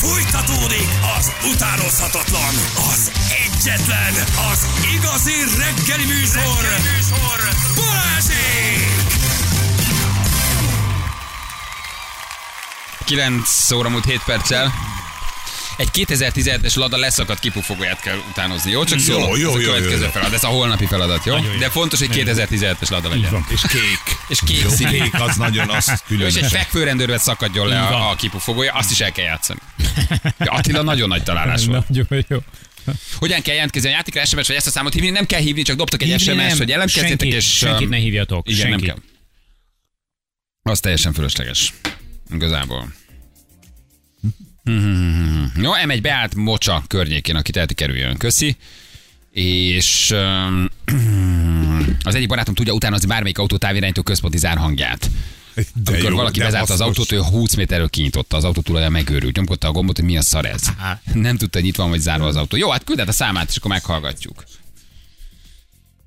Fújtatódik az utánozhatatlan, az egyetlen, az igazi reggeli műsor, reggeli műsor. Balázsék! 9 óra múlt 7 perccel. Egy 2017-es Lada leszakadt kipufogóját kell utánozni, jó? Csak Jó, szólok, jó, ez a jó, következő jó, jó. feladat, ez a holnapi feladat, jó? Jó. De fontos, hogy 2017-es Lada legyen. És kék. És kék Jó, színű. kék az nagyon az És egy különös. fekvőrendőrvet szakadjon le a, a kipufogója, azt is el kell játszani. Attila nagyon nagy találás volt. Nagyon jó. Hogyan kell jelentkezni a játékra, SMS vagy ezt a számot hívni? Nem kell hívni, csak dobtok egy SMS-t, hogy jelentkezzetek, és... senkit um, ne hívjatok, Igen, senkit. nem kell. Az teljesen fölösleges. Igazából. Jó, M1 beállt Mocsa környékén, aki teheti kerüljön. Köszi. És um, az egyik barátom tudja utánozni bármelyik autó távirányító központi zárhangját. De Amikor jó, valaki de bezárt az autót, ő 20 méterről kinyitotta, az autó tulajdonosa megőrült, nyomkodta a gombot, hogy mi a szar ez. Nem tudta, hogy nyitva van, vagy zárva az autó. Jó, hát küldett a számát, és akkor meghallgatjuk.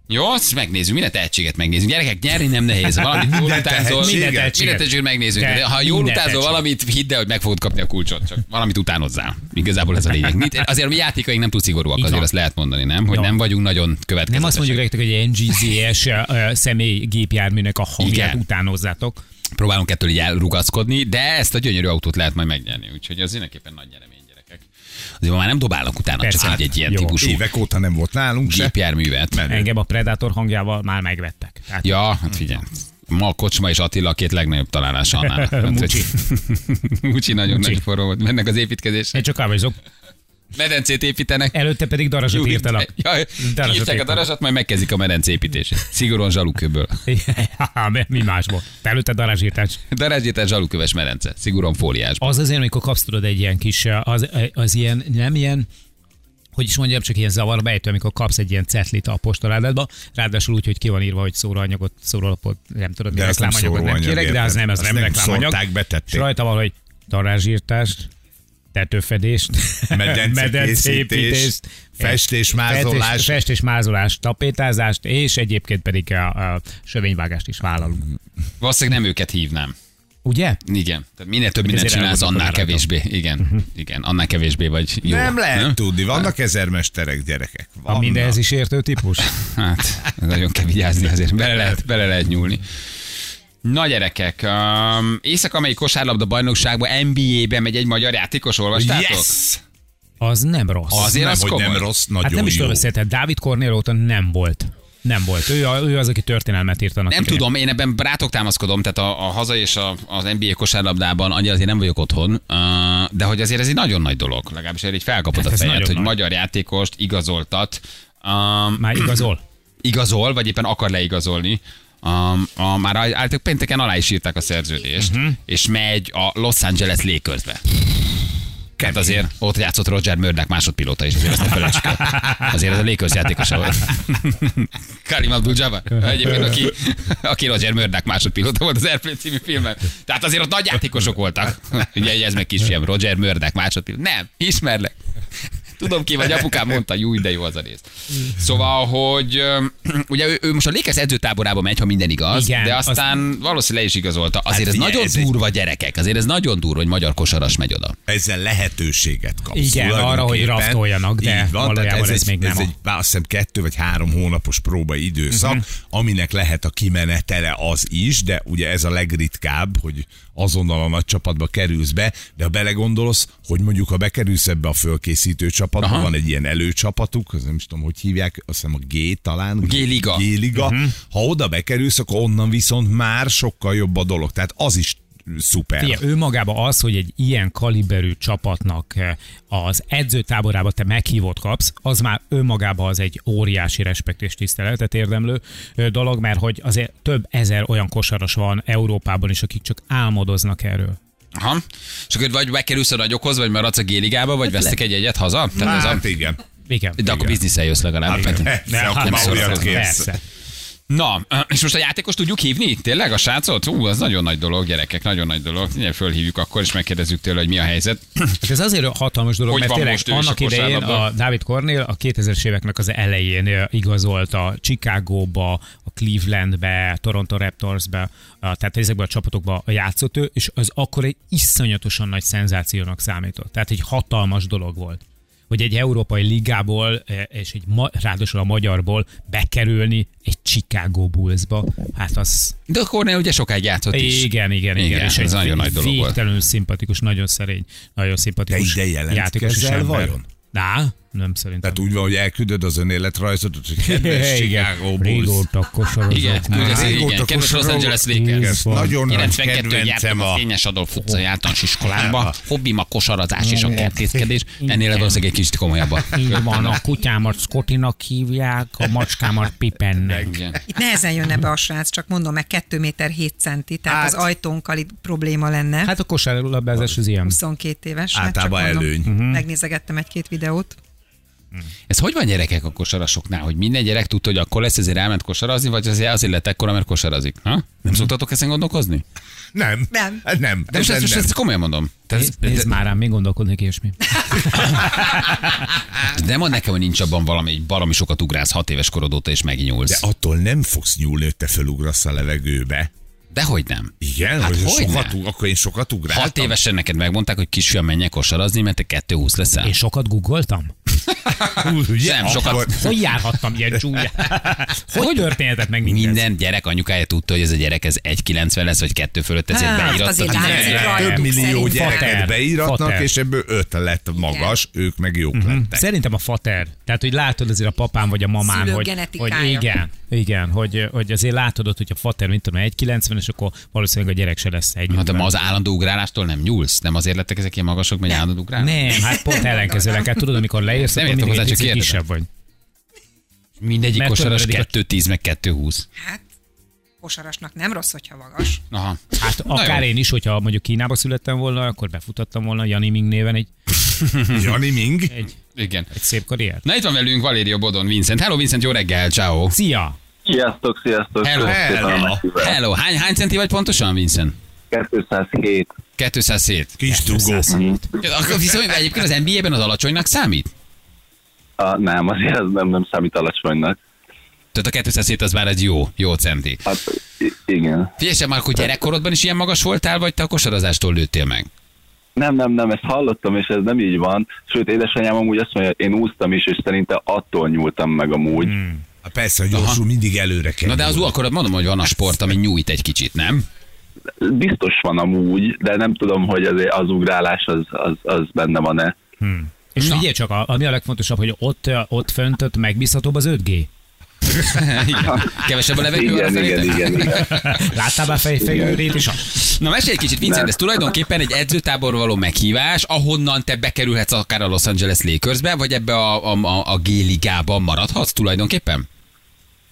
Jó, azt megnézzük, minden tehetséget megnézzük. Gyerekek, nyerni nem nehéz. Valamit jól Minden utánzol, tehetséget. minden tehetséget. megnézzük. De De ha jól utánzol tehetséget. valamit, hidd el, hogy meg fogod kapni a kulcsot. Csak valamit utánozzál. Igazából ez a lényeg. Mit- Azért a mi játékaink nem túl szigorúak, Így azért van. azt lehet mondani, nem? Hogy Jó. nem vagyunk nagyon következetesek. Nem azt mondjuk nektek, hogy egy NGZS személy gépjárműnek a hangját Igen. utánozzátok. Próbálunk ettől így elrugaszkodni, de ezt a gyönyörű autót lehet majd megnyerni. Úgyhogy az mindenképpen nagy nyeremény, gyerekek. Azért már nem dobálnak utána, Persze, csak hát egy, ilyen jó. típusú Évek óta nem volt nálunk se. gépjárművet. Menő. Engem a Predator hangjával már megvettek. Tehát Ja, hát figyelj. Ma a Kocsma és Attila a két legnagyobb találása annál. Hát, Mucsi. Mucsi nagyon Mucsi. nagy forró volt. Mennek az építkezés. Én csak ávazok. Medencét építenek. Előtte pedig darazsat írtanak. Jaj, Darazsat a darazsat, majd megkezdik a medence építését. Szigorúan zsalukőből. Mi másból? Te előtte darazsírtás. Darázsítás zsalukköves medence. Szigorúan fóliásban. Az azért, amikor kapsz tudod egy ilyen kis, az, az ilyen, nem ilyen, hogy is mondjam, csak ilyen zavarba ejtő, amikor kapsz egy ilyen cetlit a postaládádba, ráadásul úgy, hogy ki van írva, hogy szóróanyagot, szórólapot, nem tudod, mi az reklámanyagot nem kérek, de az nem, az érted? nem nem reklámanyag. szórták, betették. És rajta van, hogy darázsírtást, tetőfedést, Medencekészítést, festésmázolás. festés- festésmázolás, tapétázást, és egyébként pedig a, a sövényvágást is vállalunk. Valószínűleg nem őket hívnám. Ugye? Igen. Tehát minél több mindent csinálsz, annál kevésbé. Igen. Igen. Annál kevésbé vagy jó. Nem lehet tudni, vannak ezermesterek gyerekek. A Vannak. mindenhez is értő típus? Hát, nagyon kell vigyázni azért. Bele lehet, bele lehet nyúlni. Na gyerekek, um, Észak-Amerikai kosárlabda bajnokságban NBA-ben megy egy magyar játékos, olvastátok? Yes! Az nem rossz. Azért nem, az hogy nem rossz, nagyon Hát nem is tudom Dávid Kornél óta nem volt. Nem volt. Ő, a, ő az, aki történelmet írt annak Nem idején. tudom, én ebben rátok támaszkodom, tehát a, a haza és a, az NBA kosárlabdában annyira azért nem vagyok otthon, uh, de hogy azért ez egy nagyon nagy dolog, legalábbis erre így felkapod Hát a ez fejed, hogy nagy. magyar játékost igazoltat, um, Már igazol? igazol, vagy éppen akar leigazolni. Um, a, már állítólag pénteken alá is írták a szerződést, uh-huh. és megy a Los Angeles Lakersbe. Hát azért ott játszott Roger Murdoch másodpilóta is, azért ezt ne felejtsük el. Azért ez a Lakers játékosa volt. Karim Abdul-Jabbar, egyébként, aki, aki Roger Murdoch másodpilóta volt az Airplane című filmben. Tehát azért ott nagy játékosok voltak. Ugye ez meg kisfiam, Roger Murdoch másodpilóta. Nem, ismerlek. Tudom ki vagy, apukám mondta, jó, de jó az a rész. Szóval, hogy ugye ő, ő most a Lakers edzőtáborába megy, ha minden igaz, Igen, de azt- aztán valószínűleg le is igazolta. Azért Hát ez nagyon ez egy- durva gyerekek, azért ez nagyon durva, hogy magyar kosaras megy oda. ezzel lehetőséget kapsz. Igen, arra, hogy draftoljanak, de van, valójában ez, ez egy, még nem ez a- egy, azt hiszem, kettő vagy három hónapos próba időszak, uh-huh. aminek lehet a kimenetele az is, de ugye ez a legritkább, hogy azonnal a nagy csapatba kerülsz be, de ha belegondolsz, hogy mondjuk ha bekerülsz ebbe a fölkészítő csapatba, Aha. van egy ilyen előcsapatuk, az nem is tudom, hogy hívják, azt hiszem a G talán. G-liga. G-liga. Uh-huh. Ha oda bekerülsz, akkor onnan viszont már sokkal jobb a dolog. Tehát az is szuper. Figyelj, ő magába az, hogy egy ilyen kaliberű csapatnak eh, az edzőtáborába te meghívót kapsz, az már önmagában az egy óriási respekt és tiszteletet érdemlő ö, dolog, mert hogy azért több ezer olyan kosaras van Európában is, akik csak álmodoznak erről. Aha. És akkor vagy bekerülsz a nagyokhoz, vagy maradsz a G-ligába, vagy vesztek egy egyet haza? Tehát ez a... Hát igen. Igen. De akkor bizniszel jössz legalább. Hát, mert- persze, akkor nem már olyat kérsz. Persze. Na, és most a játékos tudjuk hívni? Tényleg a srácot? Ú, az nagyon nagy dolog, gyerekek, nagyon nagy dolog. Ugye fölhívjuk akkor, és megkérdezzük tőle, hogy mi a helyzet. Hát ez azért hatalmas dolog, Hogy mert tényleg annak a idején a David Cornél a 2000-es éveknek az elején igazolt a Chicagóba, a Clevelandbe, Toronto Raptorsbe, a- tehát ezekben a csapatokban játszott ő, és az akkor egy iszonyatosan nagy szenzációnak számított. Tehát egy hatalmas dolog volt hogy egy európai ligából, eh, és egy ma, ráadásul a magyarból bekerülni egy Chicago Bullsba, hát az... De a Cornell ugye sokáig játszott is. Igen, igen, igen. Igen, és ez egy nagyon nagy dolog volt. szimpatikus, nagyon szerény, nagyon szimpatikus Te ide játékos és ember. vajon? Dá, nem szerintem. Tehát úgy van, hogy elküldöd az önéletrajzot, hogy kedves Chicago Bulls. Régóta kosarazok. Igen, Régóta igen, kedves Los. Angeles Lakers. Nagyon nagy 92 kedvencem a. Fényes Adolf utcai általános iskolába. Hobbim a kosarazás és a kertészkedés. Ennél valószínűleg egy kicsit komolyabb. Így van, a kutyámat Scottinak hívják, a macskámat Pipennek. Igen. Itt nehezen jönne be a srác, csak mondom meg 2 méter 7 centi, tehát Hát- az ajtónkkal itt probléma lenne. Hát, a kosárlabdázás az ilyen. 22 éves. hát Általában előny. Mhm. Megnézegettem egy-két videót. Ez hogy van gyerekek a kosarasoknál, hogy minden gyerek tudta, hogy akkor lesz, ezért elment kosarazni, vagy azért, azért lett ekkora, mert kosarazik? Ha? Nem szoktatok ezen gondolkozni? Nem. Nem. Hát Nem. De most ezt, most nem. ezt komolyan mondom. Te, Nézd, nézd már rám, még gondolkodnék ilyesmi. de mondd nekem, hogy nincs abban valami, egy baromi sokat ugrálsz hat éves korod óta, és megnyúlsz. De, attól nem fogsz nyúlni, hogy te fölugrasz a levegőbe. De hogy nem? Igen, Hát hogy sokat, ug- akkor én sokat ugráltam. Hat évesen neked megmondták, hogy kisfiam menjek kosarazni, mert te 2-20 leszel. Én sokat googoltam? Ugye? Nem, sokat- Akkor- Hogy járhattam ilyen csúnya? Hogy történhetett meg mindez? Minden gyerek anyukája tudta, hogy ez a gyerek ez 1,90 lesz, vagy 2 fölött, ezért Hát, beíratta. azért hogy látszik gyerek. rajta. Több millió gyereket Fater. beíratnak, Fater. és ebből öt lett magas, ők meg jók lettek. Szerintem a fater. Tehát, hogy látod azért a papám vagy a mamán, hogy, hogy igen, igen, hogy, hogy azért látod ott, hogy a fater, mint tudom, 1,90, és akkor valószínűleg a gyerek se lesz egy. Na, de ma az állandó ugrálástól nem nyúlsz? Nem azért lettek ezek ilyen magasok, mert állandó ugrál? Nem, hát pont ellenkezőleg. Hát tudod, amikor leérsz, Nem akkor hozzá, egy csak kisebb vagy. Mindegyik Mert kosaras tudod, eddig 2,10 meg 2,20. Hát, kosarasnak nem rossz, hogyha magas. Aha. Hát akár jó. én is, hogyha mondjuk Kínába születtem volna, akkor befutattam volna Jani Ming néven egy, Jani Ming? egy, Igen. egy szép karriert. Na itt van velünk Valéria Bodon Vincent. Hello Vincent, jó reggel, ciao. Szia! Sziasztok, sziasztok! Hello. Hello. Hello, hány, hány centi vagy pontosan, Vincent? 207. 207. Kis dugó. Akkor viszont egyébként az NBA-ben az alacsonynak számít? A, nem, azért ez nem, nem számít alacsonynak. Tehát a 207 az már egy jó, jó centi. Hát igen. Figyelj, sem, Marko, gyerekkorodban is ilyen magas voltál, vagy te a kosarazástól lőttél meg? Nem, nem, nem, ezt hallottam, és ez nem így van. Sőt, édesanyám amúgy azt mondja, én úsztam is, és szerintem attól nyúltam meg amúgy. Hmm. Hát persze, hogy gyorsul, mindig előre kell. Na de az akkor mondom, hogy van a sport, ami nyújt egy kicsit, nem? Biztos van amúgy, de nem tudom, hogy az, az ugrálás az, az, az benne van-e. És Na. figyelj csak, a- ami a legfontosabb, hogy ott, ott fönt ott megbízhatóbb az 5G. Igen. Kevesebb a levegő Igen, igen, igen, igen. Láttál már fejfejűrét is? Na mesélj egy kicsit, Vincent, ez tulajdonképpen egy edzőtáborba való meghívás, ahonnan te bekerülhetsz akár a Los Angeles Lakersbe, vagy ebbe a, a, a, a G-ligában maradhatsz tulajdonképpen?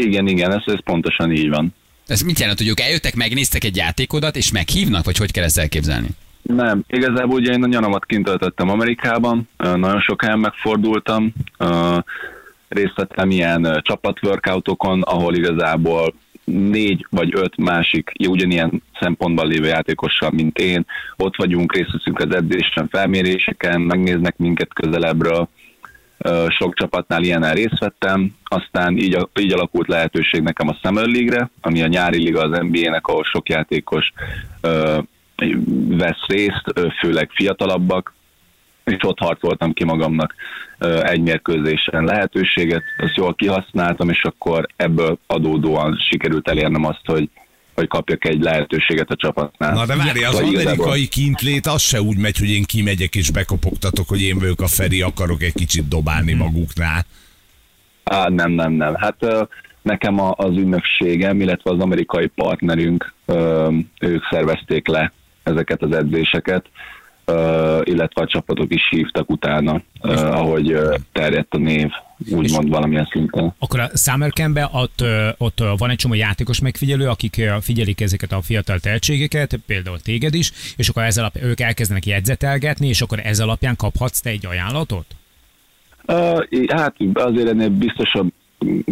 Igen, igen, ez, ez pontosan így van. Ez mit jelent, hogy ők eljöttek, megnéztek egy játékodat, és meghívnak, vagy hogy kell ezt elképzelni? Nem, igazából ugye én a nyaramat kint töltöttem Amerikában, nagyon sok helyen megfordultam, részt vettem ilyen csapatworkoutokon, ahol igazából négy vagy öt másik ugyanilyen szempontban lévő játékossal, mint én, ott vagyunk, részt veszünk az edzésen, felméréseken, megnéznek minket közelebbről, sok csapatnál ilyenen részt vettem, aztán így, így alakult lehetőség nekem a Summer League-re, ami a nyári liga az NBA-nek, ahol sok játékos vesz részt, főleg fiatalabbak, és ott harcoltam ki magamnak egy mérkőzésen lehetőséget, ezt jól kihasználtam, és akkor ebből adódóan sikerült elérnem azt, hogy, hogy kapjak egy lehetőséget a csapatnál. Na de várj, az Vagy igazából- amerikai kintlét az se úgy megy, hogy én kimegyek és bekopogtatok, hogy én vagyok a Feri, akarok egy kicsit dobálni maguknál. Á, nem, nem, nem. Hát nekem az ügynökségem, illetve az amerikai partnerünk, ők szervezték le ezeket az edzéseket, illetve a csapatok is hívtak utána, ahogy terjedt a név, úgymond valamilyen szinten. Akkor a Summer Camp-ben ott, ott van egy csomó játékos megfigyelő, akik figyelik ezeket a fiatal tehetségeket, például téged is, és akkor ez alapján ők elkezdenek jegyzetelgetni, és akkor ez alapján kaphatsz te egy ajánlatot? Uh, hát azért ennél biztosabb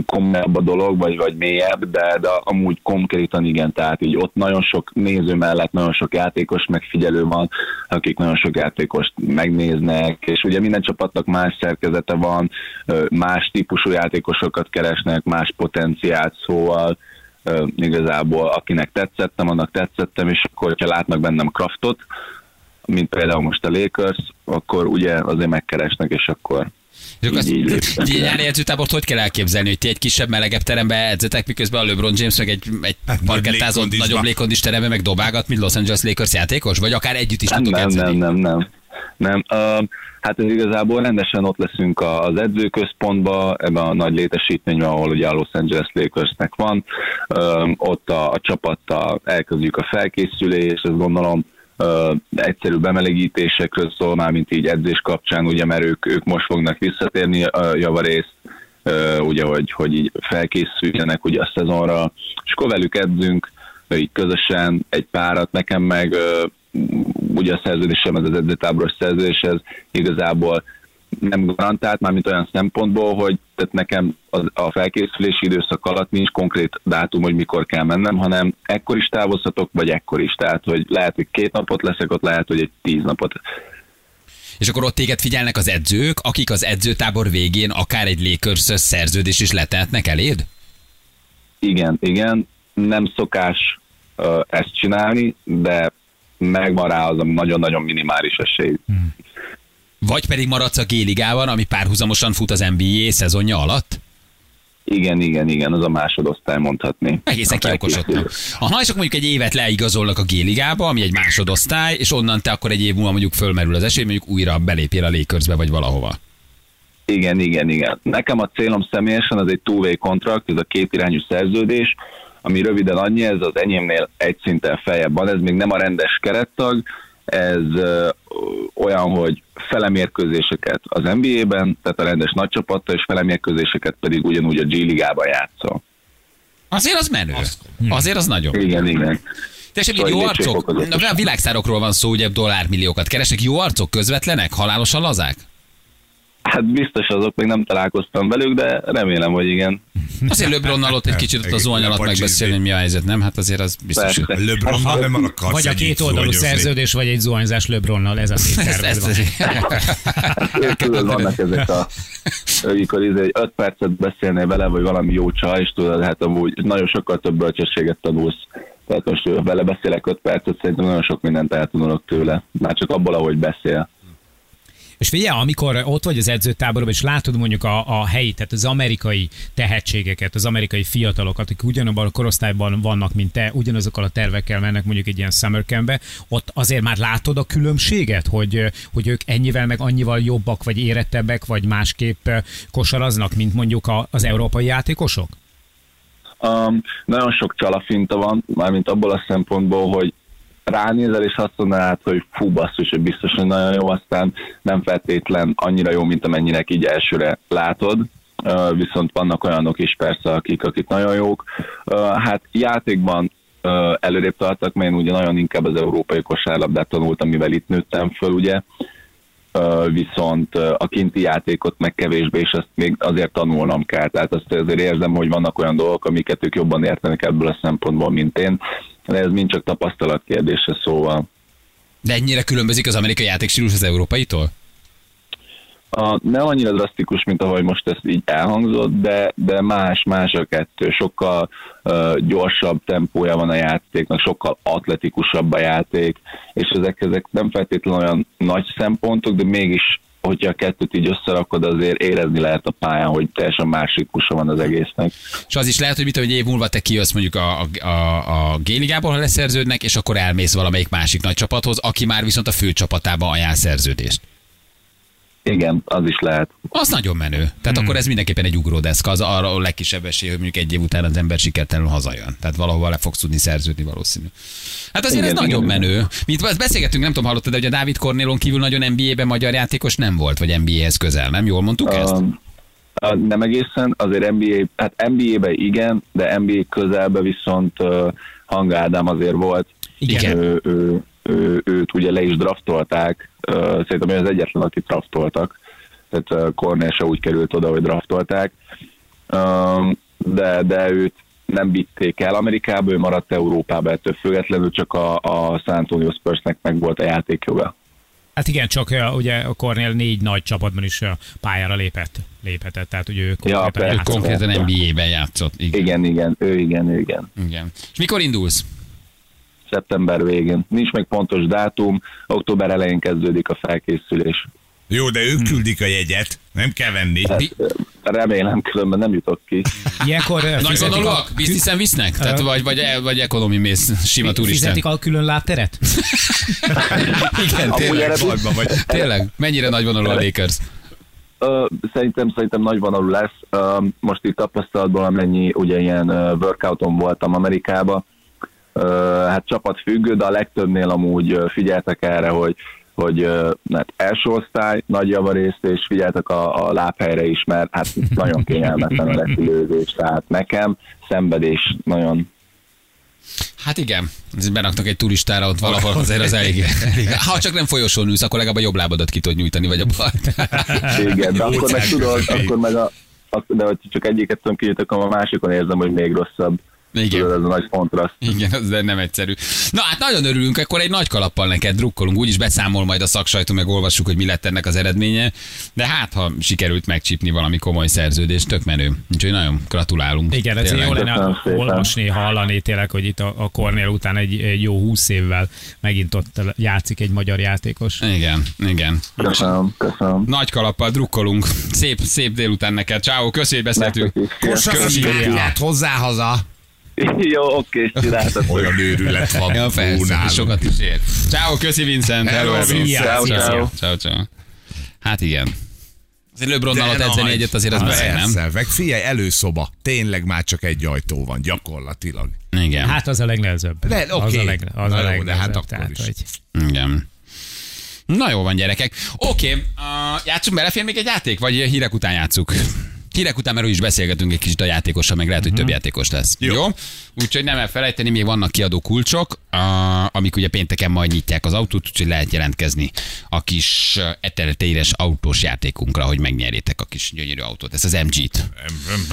komolyabb a dolog, vagy, vagy mélyebb, de, de amúgy konkrétan igen, tehát így ott nagyon sok néző mellett nagyon sok játékos megfigyelő van, akik nagyon sok játékost megnéznek, és ugye minden csapatnak más szerkezete van, más típusú játékosokat keresnek, más potenciált, szóval igazából akinek tetszettem, annak tetszettem, és akkor, hogyha látnak bennem kraftot, mint például most a Lakers, akkor ugye azért megkeresnek, és akkor És akkor azt, így, így nyári edzőtábort hogy kell elképzelni, hogy ti egy kisebb, melegebb terembe edzetek, miközben a LeBron James meg egy, egy Hát, parkettázott, nagyobb légkondis terembe meg dobálgat, mint Los Angeles Lakers játékos? Vagy akár együtt is Nem, tudtok nem, edzeni? nem, nem, nem. nem. Uh, hát ez igazából rendesen ott leszünk a- az edzőközpontban, ebben a nagy létesítményben, ahol ugye a Los Angeles Lakersnek van. Uh, ott a, a csapattal elkezdjük a felkészülést, ezt gondolom uh, egyszerű bemelegítésekről szól, már mint így edzés kapcsán, ugye, mert ők, ők most fognak visszatérni uh, javarészt, ugye, hogy, hogy így felkészüljenek ugye a szezonra, és akkor velük edzünk, így közösen egy párat, nekem meg ugye a szerződésem, ez az edzőtáboros szerződés, ez igazából nem garantált, már mint olyan szempontból, hogy tehát nekem a felkészülési időszak alatt nincs konkrét dátum, hogy mikor kell mennem, hanem ekkor is távozhatok, vagy ekkor is. Tehát, hogy lehet, hogy két napot leszek ott, lehet, hogy egy tíz napot. És akkor ott téged figyelnek az edzők, akik az edzőtábor végén akár egy Lakers szerződés is letehetnek eléd? Igen, igen, nem szokás ö, ezt csinálni, de megvan rá az a nagyon-nagyon minimális esély. Vagy pedig maradsz a G-ligában, ami párhuzamosan fut az NBA szezonja alatt? Igen, igen, igen, az a másodosztály mondhatni. Egészen A felkészülés. kiokosodtam. Aha, és akkor mondjuk egy évet leigazolnak a G-ligába, ami egy másodosztály, és onnan te akkor egy év múlva mondjuk fölmerül az esély, mondjuk újra belépél a Lakersbe, vagy valahova. Igen, igen, igen. Nekem a célom személyesen az egy two-way kontrakt, ez a két irányú szerződés, ami röviden annyi, ez az enyémnél egy szinten feljebb van, ez még nem a rendes kerettag, ez olyan, hogy felemérkőzéseket az NBA-ben, tehát a rendes nagycsapattal, és felemérkőzéseket pedig ugyanúgy a G-ligában játszol. Azért az menő. Azért az nagyon. Igen, igen. Tessék, Szóval jó arcok, a világszárokról van szó, ugye dollármilliókat keresnek. Jó arcok közvetlenek, halálosan lazák? Hát biztos azok, még nem találkoztam velük, de remélem, hogy igen. Azért LeBronnal ott egy kicsit ott a zuhany alatt megbeszélni, hogy mi a helyzet, nem? Hát azért az biztos. hogy-. LeBron nem akarsz Vagy a két oldalú szerződés, vagy egy zuhanyzás LeBronnal, ez a Tudod, vannak ezek a, amikor izé egy öt percet beszélnél vele, vagy valami jó csaj, és tudod, hát amúgy nagyon sokkal több bölcsességet tanulsz. Tehát most vele beszélek öt percet, szerintem nagyon sok mindent eltanulok tőle. Már csak abból, ahogy beszél. És figyelj, amikor ott vagy az edzőtáborban, és látod mondjuk a, a helyi, tehát az amerikai tehetségeket, az amerikai fiatalokat, akik ugyanabban a korosztályban vannak, mint te, ugyanazokkal a tervekkel mennek mondjuk egy ilyen summer campbe, ott azért már látod a különbséget, hogy, hogy ők ennyivel meg annyival jobbak, vagy érettebbek, vagy másképp kosaraznak, mint mondjuk a, az európai játékosok? Um, nagyon sok csalafinta van, mármint abból a szempontból, hogy ránézel, és azt mondanád, hogy fú, basszus, hogy biztos, hogy nagyon jó, aztán nem feltétlen annyira jó, mint amennyinek így elsőre látod. Viszont vannak olyanok is persze, akik, akik nagyon jók. Hát játékban előrébb tartak, mert én ugye nagyon inkább az európai kosárlabdát tanultam, mivel itt nőttem föl, ugye. Viszont a kinti játékot meg kevésbé, és azt még azért tanulnom kell. Tehát azt azért érzem, hogy vannak olyan dolgok, amiket ők jobban értenek ebből a szempontból, mint én. De ez mind csak tapasztalat kérdése, szóval. De ennyire különbözik az amerikai játékstílus az európaitól? A, nem annyira drasztikus, mint ahogy most ez így elhangzott, de, de más, más a kettő. Sokkal uh, gyorsabb tempója van a játéknak, sokkal atletikusabb a játék, és ezek, ezek nem feltétlenül olyan nagy szempontok, de mégis hogyha a kettőt így összerakod, azért érezni lehet a pályán, hogy teljesen másik kusa van az egésznek. És az is lehet, hogy mit tudom, egy év múlva te kijössz mondjuk a, a, a, a G-ligából, ha leszerződnek, és akkor elmész valamelyik másik nagy csapathoz, aki már viszont a fő csapatában ajánl szerződést. Igen, az is lehet. Az nagyon menő. Tehát hmm. akkor ez mindenképpen egy ugródeszka, az arra a legkisebb esély, hogy mondjuk egy év után az ember sikertelenül hazajön. Tehát valahova le fogsz tudni szerződni valószínű. Hát azért Igen, ez nagyon igen, menő. Mint ezt beszélgettünk, nem tudom, hallottad, de hogy a Dávid Kornélon kívül nagyon NBA-ben magyar játékos nem volt, vagy NBA-hez közel, nem? Jól mondtuk ezt? Um, a- nem egészen, azért NBA, hát NBA-ben igen, de NBA közelben viszont uh, Hang Ádám azért volt. Igen. Ő, ő, ő, őt ugye le is draftolták, szerintem ő az egyetlen, akit draftoltak. Tehát Cornél se úgy került oda, hogy draftolták. De, de őt nem vitték el Amerikába, ő maradt Európába ettől függetlenül, csak a, a San Antonio Spursnek meg volt a játékjoga. Hát igen, csak ugye a Cornél négy nagy csapatban is pályára lépett, léphetett, tehát hogy ő konkrétan persze. játszott. Konkrétan NBA-ben játszott. Igen. Igen, igen, ő igen, ő igen. Igen. És mikor indulsz? Szeptember végén. Nincs még pontos dátum, október elején kezdődik a felkészülés. Jó, de ők küldik a jegyet, nem kell venni. Bi- Remélem, különben nem jutok ki. Ilyenkor uh, Nagy fizetik a? Businessen visznek? Tehát vagy, vagy, vagy ekonomi mész, sima turistán? fizetik a külön látteret? Igen, tényleg. Bajban vagy. Tényleg? Mennyire nagy vonalú a Lakers? Szerintem, szerintem nagy vonalú lesz. Most itt tapasztalatból, amennyi ugye ilyen workouton voltam Amerikába, hát csapat függő, de a legtöbbnél amúgy figyeltek erre, hogy hogy hát első osztály, nagy javarészt, és figyeltek a, a lábhelyre is, mert hát nagyon kényelmetlen a repülőzés, tehát nekem szenvedés nagyon Hát igen, Ez beraknak egy turistára ott valahol, azért az elég. elég- Ha csak nem folyosón ülsz, akkor legalább a jobb lábadat ki tudod nyújtani, vagy a bal. Igen, de akkor meg tudod, akkor meg a, a, de hogy csak egyiket tudom kinyitni, akkor a másikon érzem, hogy még rosszabb. Igen. Tudod, ez a nagy kontraszt. Igen, az nem egyszerű. Na hát nagyon örülünk, akkor egy nagy kalappal neked drukkolunk, úgyis beszámol majd a szaksajtó, meg olvassuk, hogy mi lett ennek az eredménye. De hát, ha sikerült megcsípni valami komoly szerződést, tök menő. Úgyhogy nagyon gratulálunk. Igen, ez jó lenne olvasni, hallani tényleg, hogy itt a, a Cornél után egy, egy jó húsz évvel megint ott játszik egy magyar játékos. Igen, igen. Köszönöm, köszönöm. Nagy kalappal drukkolunk. Szép, szép délután neked. Ciao, hogy beszéltünk. Szívet hozzá haza. Jó, oké, csináltatok. Olyan őrület van. Ja, persze, nálunk. sokat is ér. Ciao, köszi Vincent. Hello, Vincent. Ciao, Ciao, ciao. Hát igen. Azért LeBronnal De ott edzeni egyet azért az Hát beszél, nem? Meg figyelj, előszoba. Tényleg már csak egy ajtó van, gyakorlatilag. Igen. Hát az a legnehezebb. Le- Az oké. a, leg, az Na a jó, de legnehezebb. hát akkor tehát, is. Hogy... Igen. Na jó van, gyerekek. Oké, okay, uh, játszunk, belefér még egy játék, vagy hírek után játszuk? Hírek után, mert úgy is beszélgetünk egy kicsit a játékossal, meg lehet, hogy több játékos lesz. Jó. Jó. Úgyhogy nem elfelejteni, még vannak kiadó kulcsok, amik ugye pénteken majd nyitják az autót, úgyhogy lehet jelentkezni a kis eteretéres autós játékunkra, hogy megnyerjétek a kis gyönyörű autót. Ez az MG-t.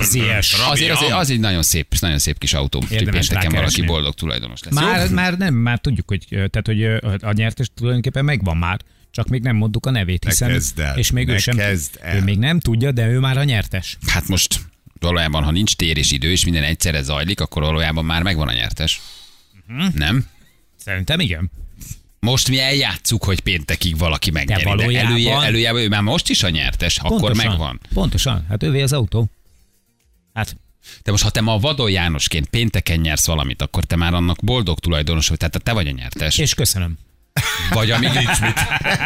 Zies. Azért az, egy- az egy nagyon szép, nagyon szép kis autó. Úgyhogy pénteken valaki boldog tulajdonos lesz. Már, már nem, már tudjuk, hogy, tehát, hogy a nyertes tulajdonképpen megvan már, csak még nem mondtuk a nevét, Ne hiszen, kezd el, és még ne ő sem, kezd el. ő még nem tudja, de ő már a nyertes. Hát most valójában, ha nincs tér és idő, és minden egyszerre zajlik, akkor valójában már megvan a nyertes. Mhm. Nem? Szerintem igen. Most mi eljátszuk, hogy péntekig valaki megnyeri. De valójában- elője, előjában ő már most is a nyertes, akkor Pontosan, megvan. Pontosan, hát ővé az autó. Hát De most, ha te ma Vadon Jánosként pénteken nyersz valamit, akkor te már annak boldog tulajdonos vagy, tehát te vagy a nyertes. És köszönöm. Vagy amíg,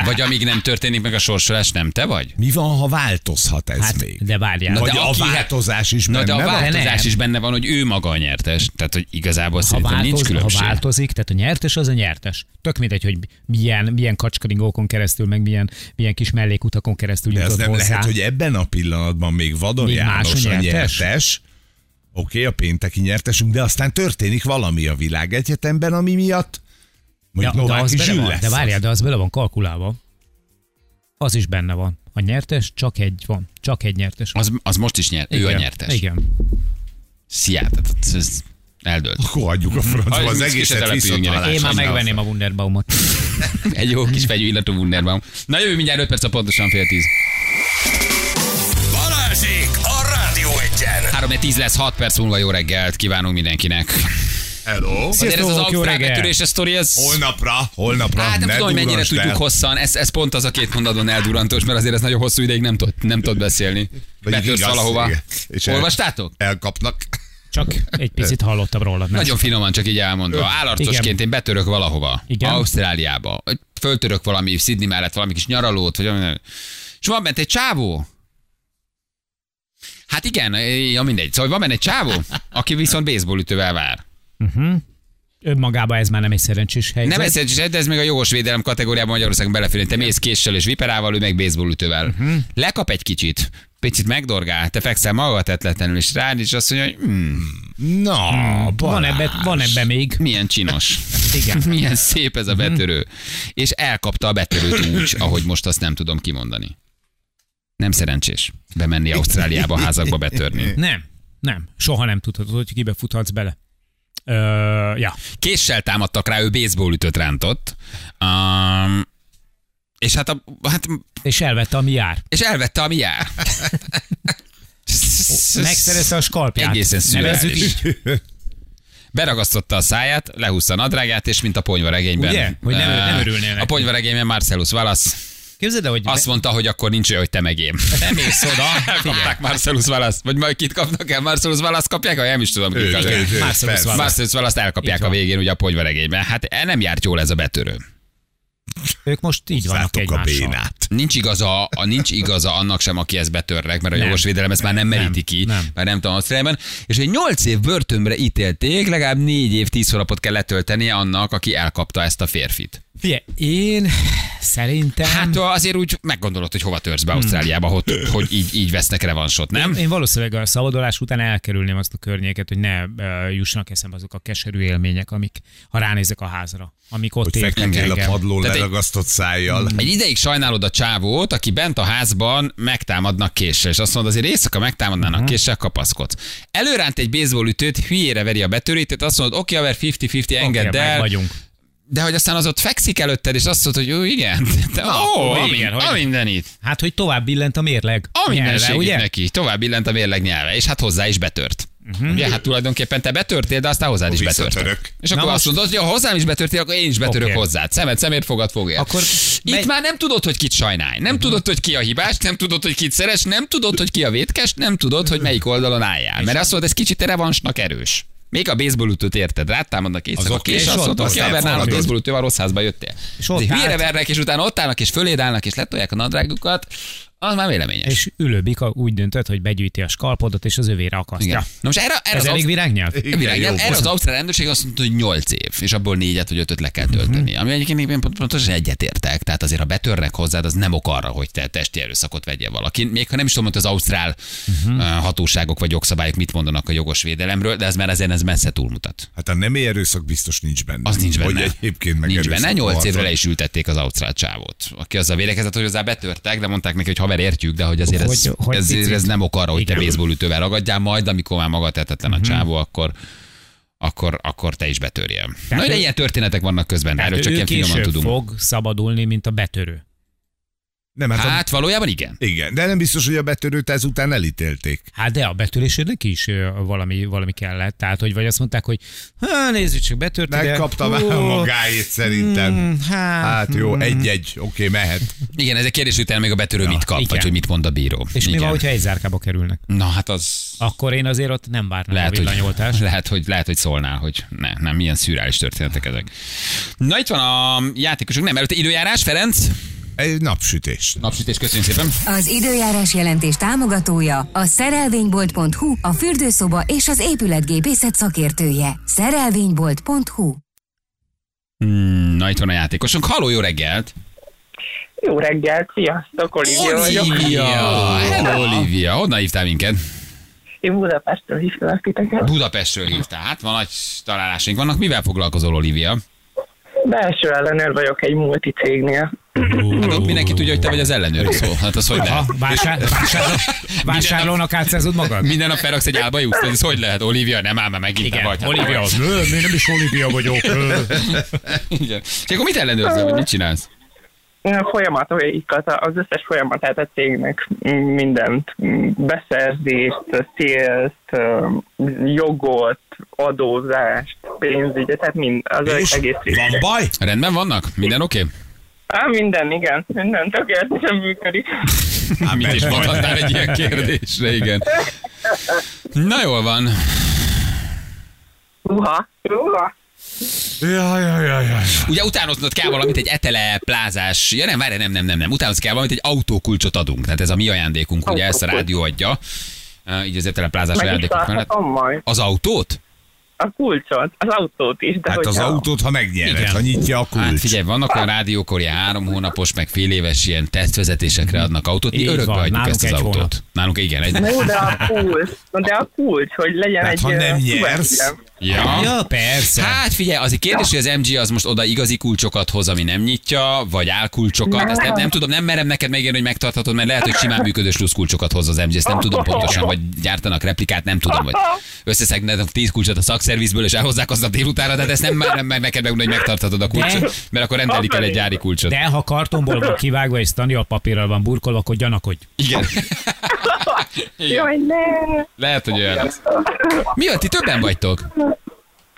vagy amíg nem történik meg a sorsolás, nem te vagy? Mi van, ha változhat ez Hát, még? de várjál. Na, de a aki- változás is Na de benne a van? változás is benne van, hogy ő maga a nyertes. Tehát, hogy igazából ha, szerintem nincs változ, ha különbség. változik, tehát a nyertes az a nyertes. Tök mindegy, hogy milyen, milyen kacskaringókon keresztül, meg milyen, milyen kis mellékutakon keresztül De az jutott nem hozzá. lehet, hogy ebben a pillanatban még Vadon Még más János a a nyertes? nyertes. Oké, a pénteki nyertesünk, de aztán történik valami a világegyetemben, ami miatt Ja, de, az bele van, de várjál, de az bele van kalkulálva. Az is benne van. A nyertes csak egy van. Csak egy nyertes. van. Az, az most is nyer, ő a Igen, nyertes. Igen. Szia, tehát ez- eldőlt. Akkor hagyjuk a francba, az egészet visszatalálás. Én már megvenném a Wunderbaumot. Egy jó kis fegyű illatú Wunderbaum. Na jövő mindjárt 5 perc a pontosan fél 10. Balázsék a Rádió Egyen! 3 10 lesz, 6 perc múlva jó reggelt kívánunk mindenkinek. Hello. Azért ez az ausztrál betöréses sztori, ez... Holnapra, holnapra. Hát nem ne tudom, hogy mennyire tudjuk el. hosszan, ez, ez pont az a két mondaton eldurantós, mert azért ez nagyon hosszú ideig nem tud, nem tud beszélni. Betörsz valahova. És Olvastátok? Elkapnak. Csak egy picit hallottam róla. Nem. Nagyon finoman, csak így elmondva. Állarcosként én betörök valahova. Igen. Ausztráliába. Föltörök valami Sydney mellett valami kis nyaralót, vagy valami. És van bent egy csávó. Hát igen, ja mindegy. Szóval van benne egy csávó, aki viszont baseballütővel vár. Önmagában ez már nem egy szerencsés helyzet. Nem egyszerűen, de ez még a jogos védelem kategóriában Magyarországon belefér. Te mész késsel és viperával, ő meg baseballütővel. Uh-huh. Lekap egy kicsit, picit megdorgál, te fekszel maga tetletlenül, és rád, és azt mondja, hogy hmm, Na, Van Balázs. ebbe, van ebbe még. milyen csinos. Igen. milyen szép ez a betörő. És elkapta a betörőt úgy, ahogy most azt nem tudom kimondani. Nem szerencsés bemenni Ausztráliába házakba betörni. Nem. Nem, soha nem tudhatod, hogy kibe futhatsz bele. Ö, ja. Késsel támadtak rá, ő baseball ütőt rántott. Um, és hát, a, hát És elvette, ami jár. és elvette, ami jár. Megszerezte a skalpját. Egészen szürreális. Beragasztotta a száját, lehúzta a nadrágát, és mint a ponyvaregényben. Ugye? Hogy nem- nem örülnének. A ponyvaregényben Marcellus Wallace Képzeld el, hogy azt mondta, hogy akkor nincs olyan, hogy te meg én. nem mész oda. Kapták Marcellus Wallace. Vagy majd kit kapnak el? Marcellus Wallace kapják? Vagy nem is tudom, ő, ő, Marcellus Wallace elkapják a végén ugye a ponyvaregényben. Hát el nem járt jól ez a betörő. Ők most így vannak a egymással. bénát. Nincs igaza, a, nincs igaza annak sem, aki ezt betörnek, mert a jogos védelem ezt már nem meríti ki, nem. már nem tudom Ausztriában. És egy 8 év börtönbre ítélték, legalább 4 év 10 hónapot kell letöltenie annak, aki elkapta ezt a férfit. Figyelj, én szerintem... Hát azért úgy meggondolod, hogy hova törsz be Ausztráliába, hogy, hogy így, így vesznek revansot, nem? Én valószínűleg a szabadulás után elkerülném azt a környéket, hogy ne uh, jussanak eszembe azok a keserű élmények, amik, ha ránézek a házra, amik ott Hogy értek a padlón Tehát egy- leragasztott szájjal. Egy ideig sajnálod a csávót, aki bent a házban megtámadnak késsel, és azt mondod, azért éjszaka megtámadnának késsel, kapaszkodsz. Előránt egy baseball ütőt, hülyére veri a betörítőt, azt mondod, oké, haver, 50-50, engedd Oké, el. meg vagyunk. De hogy aztán az ott fekszik előtted, és azt mondod, hogy jó, igen, de, ó, a, igen, hogy- a mindenit. Hát, hogy tovább billent a mérleg. A minden nyelve, ugye? neki. Tovább billent a mérleg nyelve, és hát hozzá is betört. Uh-huh. Ugye, hát tulajdonképpen te betörtél, de aztán hozzád is betörtek. És akkor Na azt mondod, hogy ha hozzám is betörtél, akkor én is betörök Oké. hozzád. Szemed szemért fogad fogja. Akkor Itt megy- már nem tudod, hogy kit sajnálj. Nem tudod, hogy ki a hibás, nem tudod, hogy kit szeres, nem tudod, hogy ki a vétkes, nem tudod, hogy melyik oldalon álljál. Mert azt mondod, ez kicsit revansnak erős. Még a baseballütőt érted, rátámadnak éjszaka, Az oké, és és azt mondod, azt hogy nálam elfogadod. baseballütővel rossz házba jöttél. És ott hülyére állt- vernek, és utána ott állnak, és föléd állnak, és letolják a nadrágukat, az már véleményes. És ülőbika úgy döntött, hogy begyűjti a skalpodot, és az övére akasztja. Igen. Na most erre, erre Ez az elég virágnyelv? Igen, Virág, jó erre az ausztrál rendőrség azt mondta, hogy 8 év, és abból négyet vagy ötöt le kell tölteni. Ami egyébként én pont, pontosan egyetértek. Tehát azért, ha betörnek hozzád, az nem ok arra, hogy te testi erőszakot vegyél valaki. Még ha nem is tudom, hogy az ausztrál uh, hatóságok vagy jogszabályok mit mondanak a jogos védelemről, de ez már ezen ez messze túlmutat. Hát a nem erőszak biztos nincs benne. Az nincs benne. Hogy egyébként meg Nincs benne. erőszak 8 évre le is ültették az ausztrál csávót, aki azzal védekezett, hogy hozzá betörtek, de mondták neki, hogy haver értjük, de hogy azért ez, Hogy- hogy ez, picit. ez nem ok arra, hogy te Igen. baseball ütővel ragadjál, majd amikor már maga tetetlen Mhm. a csávó, akkor akkor, akkor te is betörjél. Na, ő- ilyen történetek vannak közben, erről csak ilyen finoman tudunk. fog szabadulni, mint a betörő. Nem, hát, Hát valójában igen. a, igen, de nem biztos, hogy a betörőt ezután elítélték. Hát de a betörésődnek is valami, valami kellett. Tehát, hogy vagy azt mondták, hogy hát nézzük csak betört. Megkapta már a magáét szerintem. Mm, hát, Hát jó, egy-egy, oké, mehet. Igen, ez egy kérdés, hogy még a betörő mit kap, igen. vagy hogy mit mond a bíró. És mi igen. van, hogyha egy zárkába kerülnek? Na hát az... Akkor én azért ott nem várnám Lehet a hogy, villanyoltást. lehet, hogy, lehet, hogy szólnál, hogy ne, nem, milyen szürreális történetek ezek. Na itt van a játékosok, nem, előtte időjárás, Ferenc. Egy napsütés. Napsütés, köszönjük szépen. Az időjárás jelentés támogatója a szerelvénybolt.hu, a fürdőszoba és az épületgépészet szakértője. Szerelvénybolt.hu Hmm, Na itt van a játékosunk. Halló, jó reggelt! Jó reggelt, sziasztok, Olivia vagyok. Olivia! Hello, Olivia! Honnan hívtál minket? Én Budapestről hívtalak titeket. Budapestről hívtál. Hát van nagy találásunk vannak. Mivel foglalkozol, Olivia? Belső ellenőr vagyok egy multicégnél. Ott mindenki tudja, hogy te vagy az ellenőr szó. Hát az hogy lehet? vásár, vásárló, vásárlónak átszázod magad? Minden nap felraksz egy álba jutsz, ez hogy lehet? Olivia, nem áll már megint Igen, vagy. Hát, Olivia. Nő, mi nem is Olivia vagyok. Igen. És akkor mit ellenőrzöl, vagy mit csinálsz? Én a folyamataikat, az összes folyamatát a cégnek mindent, beszerzést, szélzt, jogot, adózást, pénzügyet, tehát mind, az És egész van baj? Rendben vannak? Minden oké? Á, minden, igen, minden tökéletesen működik. Okay? Mit is mondhatnál egy ilyen kérdésre, igen. Na jól van. Uha, uha. Ja, ja, ja, ja. Ugye utánoznod kell valamit, egy etele plázás, ja nem, várj, nem, nem, nem, nem, utánoznod kell valamit, egy autókulcsot adunk, tehát ez a mi ajándékunk, ugye ezt a rádió adja, Uh, így az etele plázás ajándékunk mellett. Az autót? A kulcsot, az autót is, de Hát az hogyha- autót, ha megnyered, Igen. ha nyitja a kulcs. Hát figyelj, vannak olyan rádiók, ahol ilyen három hónapos, meg fél éves ilyen tesztvezetésekre adnak autót. Mi örökbe van, adjuk nálunk ezt az autót. hónap. Nálunk igen, egy, jó, de a kulcs, de a kulcs, hogy legyen Tehát egy... ha nem nyersz. Ja. Ja, persze. Hát figyelj, azért kérdés, hogy az MG az most oda igazi kulcsokat hoz, ami nem nyitja, vagy álkulcsokat. Ezt nem, nem tudom, nem merem neked megérni, hogy megtarthatod, mert lehet, hogy simán működő sluszkulcsokat hoz az MG, ezt nem tudom pontosan, vagy gyártanak replikát, nem tudom, vagy összeszednek 10 kulcsot a szakszervizből, és elhozzák azt a délutára, de ezt nem merem meg neked megmondani, hogy megtarthatod a kulcsot, mert akkor rendelik el egy gyári kulcsot. De ha kartonból van kivágva és papírral van burkolva, akkor gyanakodj. Igen. Jaj, ne! Lehet, hogy olyan lesz. Mi van, ti többen vagytok?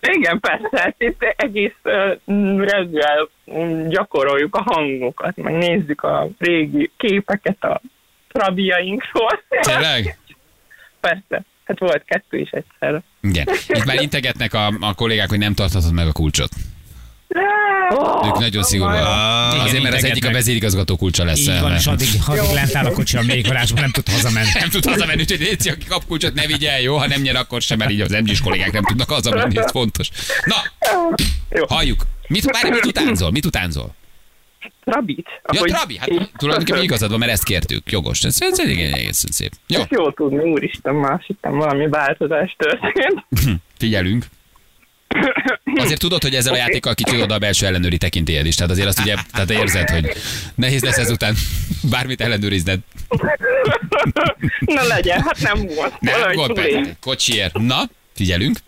Igen, persze, hát itt egész uh, reggel mm, gyakoroljuk a hangokat, meg nézzük a régi képeket a trabiainkról. Tényleg? Persze, hát volt kettő is egyszer. Igen. Itt már integetnek a, a kollégák, hogy nem tarthatod meg a kulcsot. Ők nagyon szigorúak. Ah, Azért, mert az egyik a vezérigazgató kulcsa lesz. Így van, és addig, addig lent áll a kocsi a mélygarázsban, nem tud hazamenni. nem tud hazamenni, úgyhogy Léci, aki kap kulcsot, ne vigye el, jó? Ha nem nyer, akkor sem, mert így az mg kollégák nem tudnak hazamenni, ez fontos. Na, Jó. halljuk. Mit, várj, mit utánzol? Mit utánzol? Trabit. Ja, Ahogy- Trabi, hát tulajdonképpen igazad van, mert ezt kértük. Jogos. Ez, ez egész, egészen szép. Jó, Ezt Jó tudni, úristen, más hittem valami változás történt. figyelünk. Azért tudod, hogy ezzel a játékkal kicsit oda a belső ellenőri tekintélyed is. Tehát azért azt ugye, tehát érzed, hogy nehéz lesz ezután bármit ellenőrizned. Na legyen, hát nem volt. Nem, persze. Kocsiért. Na, figyelünk.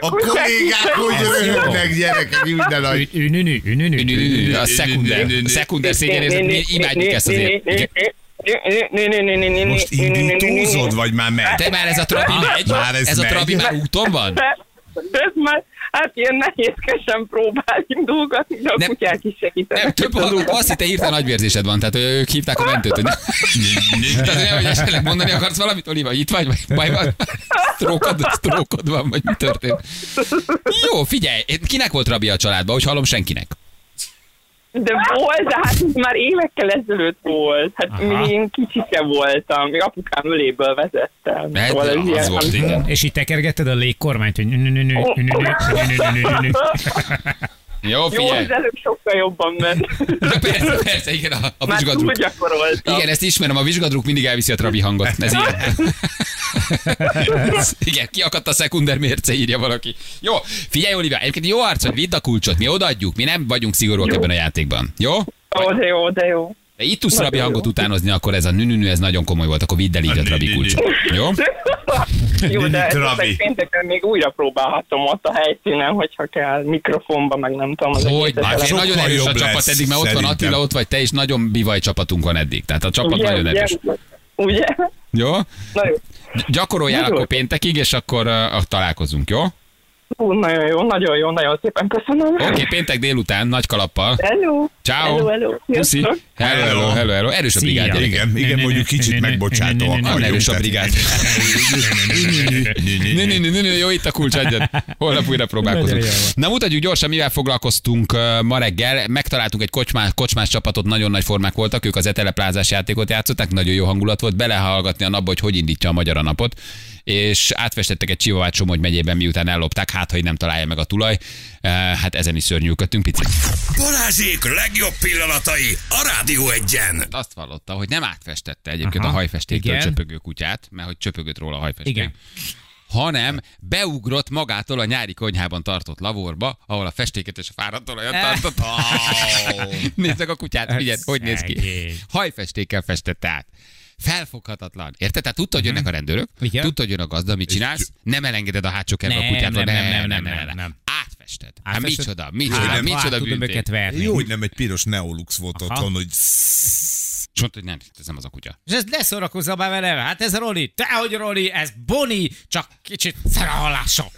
A kollégák hogy röhögnek gyerekek minden ününü. A szekunder, a szekunder szégyenérzet, mi imádjuk ezt azért. Most indítózod, vagy már megy? Te már ez a trabi megy? Már ez ez a trabi már úton van? Ez már, hát ilyen nehézkesen próbál indulgatni, de a Nem. kutyák is segítenek. Nem, több halló, azt hitte hirtelen nagyvérzésed van, tehát ők hívták a mentőt. Hogy... tehát nem, hogy esetleg mondani akarsz valamit, Oliva, itt vagy, vagy baj van? Sztrókod, sztrókod van, vagy mi történt? Jó, figyelj, kinek volt rabia a családban, hogy hallom senkinek? De volt, de hát ez már évekkel ezelőtt volt. Hát Aha. még én kicsike voltam, még apukám öléből vezettem. Hát, Szóval az ilyen, volt, igen. És így tekergetted a légkormányt, hogy ünününü, ününü, ününü, ününü. Jó, Jó, figyelj. az előbb sokkal jobban ment. Persze, persze, igen, a, a Már vizsgadruk. Igen, ezt ismerem, a vizsgadruk mindig elviszi a trabi hangot. Ez ilyen. Igen, kiakadt a szekunder mérce, írja valaki. Jó, figyelj, Olivia, egyébként jó arc, hogy vidd a kulcsot, mi odaadjuk, mi nem vagyunk szigorúak ebben a játékban. Jó? Ó, de jó, de jó. De itt tudsz Nagyon hangot utánozni, akkor ez a nününű, ez nagyon komoly volt, akkor vidd el így a Trabi nününű. kulcsot. Jó? Jó, de esetleg pénteken még újra próbálhatom ott a helyszínen, hogyha kell, mikrofonba, meg nem tudom. Az Hogy? Hát ele- nagyon erős a csapat eddig, mert ott van. Attila, ott vagy te, és nagyon bivaj csapatunk van eddig. Tehát a csapat nagyon erős. Ugye? Jó? Na jó. Gyakoroljál akkor péntekig, és akkor uh, találkozunk, jó? Ú, nagyon jó, nagyon jó, nagyon szépen köszönöm. Oké, okay, péntek délután, nagy kalappal. Hello. Ciao. Hello, hello. Puszi. Sziasztok. Hello, hello, hello, hello. Erős a Szia. brigád. gyerekek. Igen, igen, mondjuk kicsit megbocsátóak Nagyon erős a brigád. Jó, itt a kulcs, adjad. Holnap újra próbálkozunk. Na mutatjuk gyorsan, mivel foglalkoztunk uh, ma reggel. Megtaláltunk egy kocsmás, kocsmás csapatot, nagyon nagy formák voltak, ők az Etele plázás játékot játszották, nagyon jó hangulat volt, belehallgatni a napba, hogy hogy indítja a magyar a napot és átfestettek egy csivavát Somogy megyében, miután ellopták, hát ha így nem találja meg a tulaj. Uh, hát ezen is szörnyűködtünk picit. Balázsék legjobb pillanatai a Rádió egyen. Azt vallotta, hogy nem átfestette egyébként Aha, a hajfestéktől igen. csöpögő kutyát, mert hogy csöpögött róla a hajfesték. Igen. hanem beugrott magától a nyári konyhában tartott lavorba, ahol a festéket és a fáradtolajat tartott. Nézd meg a kutyát, figyelj, hogy néz ki. Hajfestékkel festette át. Felfoghatatlan. Érted? Tehát tudta, hogy jönnek a rendőrök, Mhm. Igen. tudta, hogy jön a gazda, mit csinálsz, nem elengeded a hátsó kerbe a Nem, kutyától. nem, nem, nem, nem, nem, nem. Átfested. Hát micsoda, micsoda, Hát, micsoda tudom büntény. őket verni. Jó, hogy nem egy piros Neolux volt otthon, hogy És mondta, hogy nem, ez nem az a kutya. És ez ne szórakozzál már velem, hát ez Roli, te hogy Roli, ez Boni, csak kicsit szerahallása.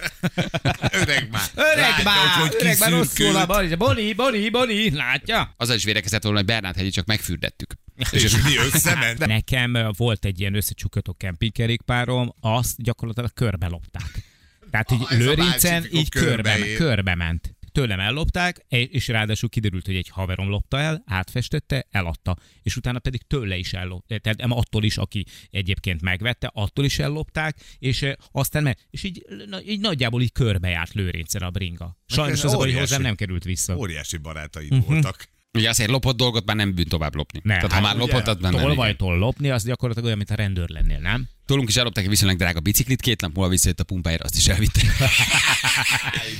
öreg már. Öreg Látja, már, hogy öreg már rosszul a Boni, Boni, Boni, Boni, látja? Azzal is védekezett volna, hogy Bernát hegyi csak megfürdettük. És mi összement? Nekem volt egy ilyen összecsukató kempingkerékpárom, azt gyakorlatilag körbe lopták. Tehát így Ah, ez a Lőrincen így körbe, körbe ment. Tőlem ellopták, és ráadásul kiderült, hogy egy haverom lopta el, átfestette, eladta, és utána pedig tőle is ellopták, tehát nem attól is, aki egyébként megvette, attól is ellopták, és eh, aztán meg, és így, így nagyjából így körbejárt Lőrincen a bringa. Sajnos ez az, hogy hozzám nem került vissza. Óriási barátaid voltak. Ugye azért lopott dolgot már nem bűn tovább lopni. Nem. Tehát ha már Hát lopott, az már nem. Tolvajtól lopni, az gyakorlatilag olyan, mint a rendőr lennél, nem? Tőlünk is ellopták egy viszonylag drága biciklit, két nap múlva visszajött a pumpájára, azt is elvitték.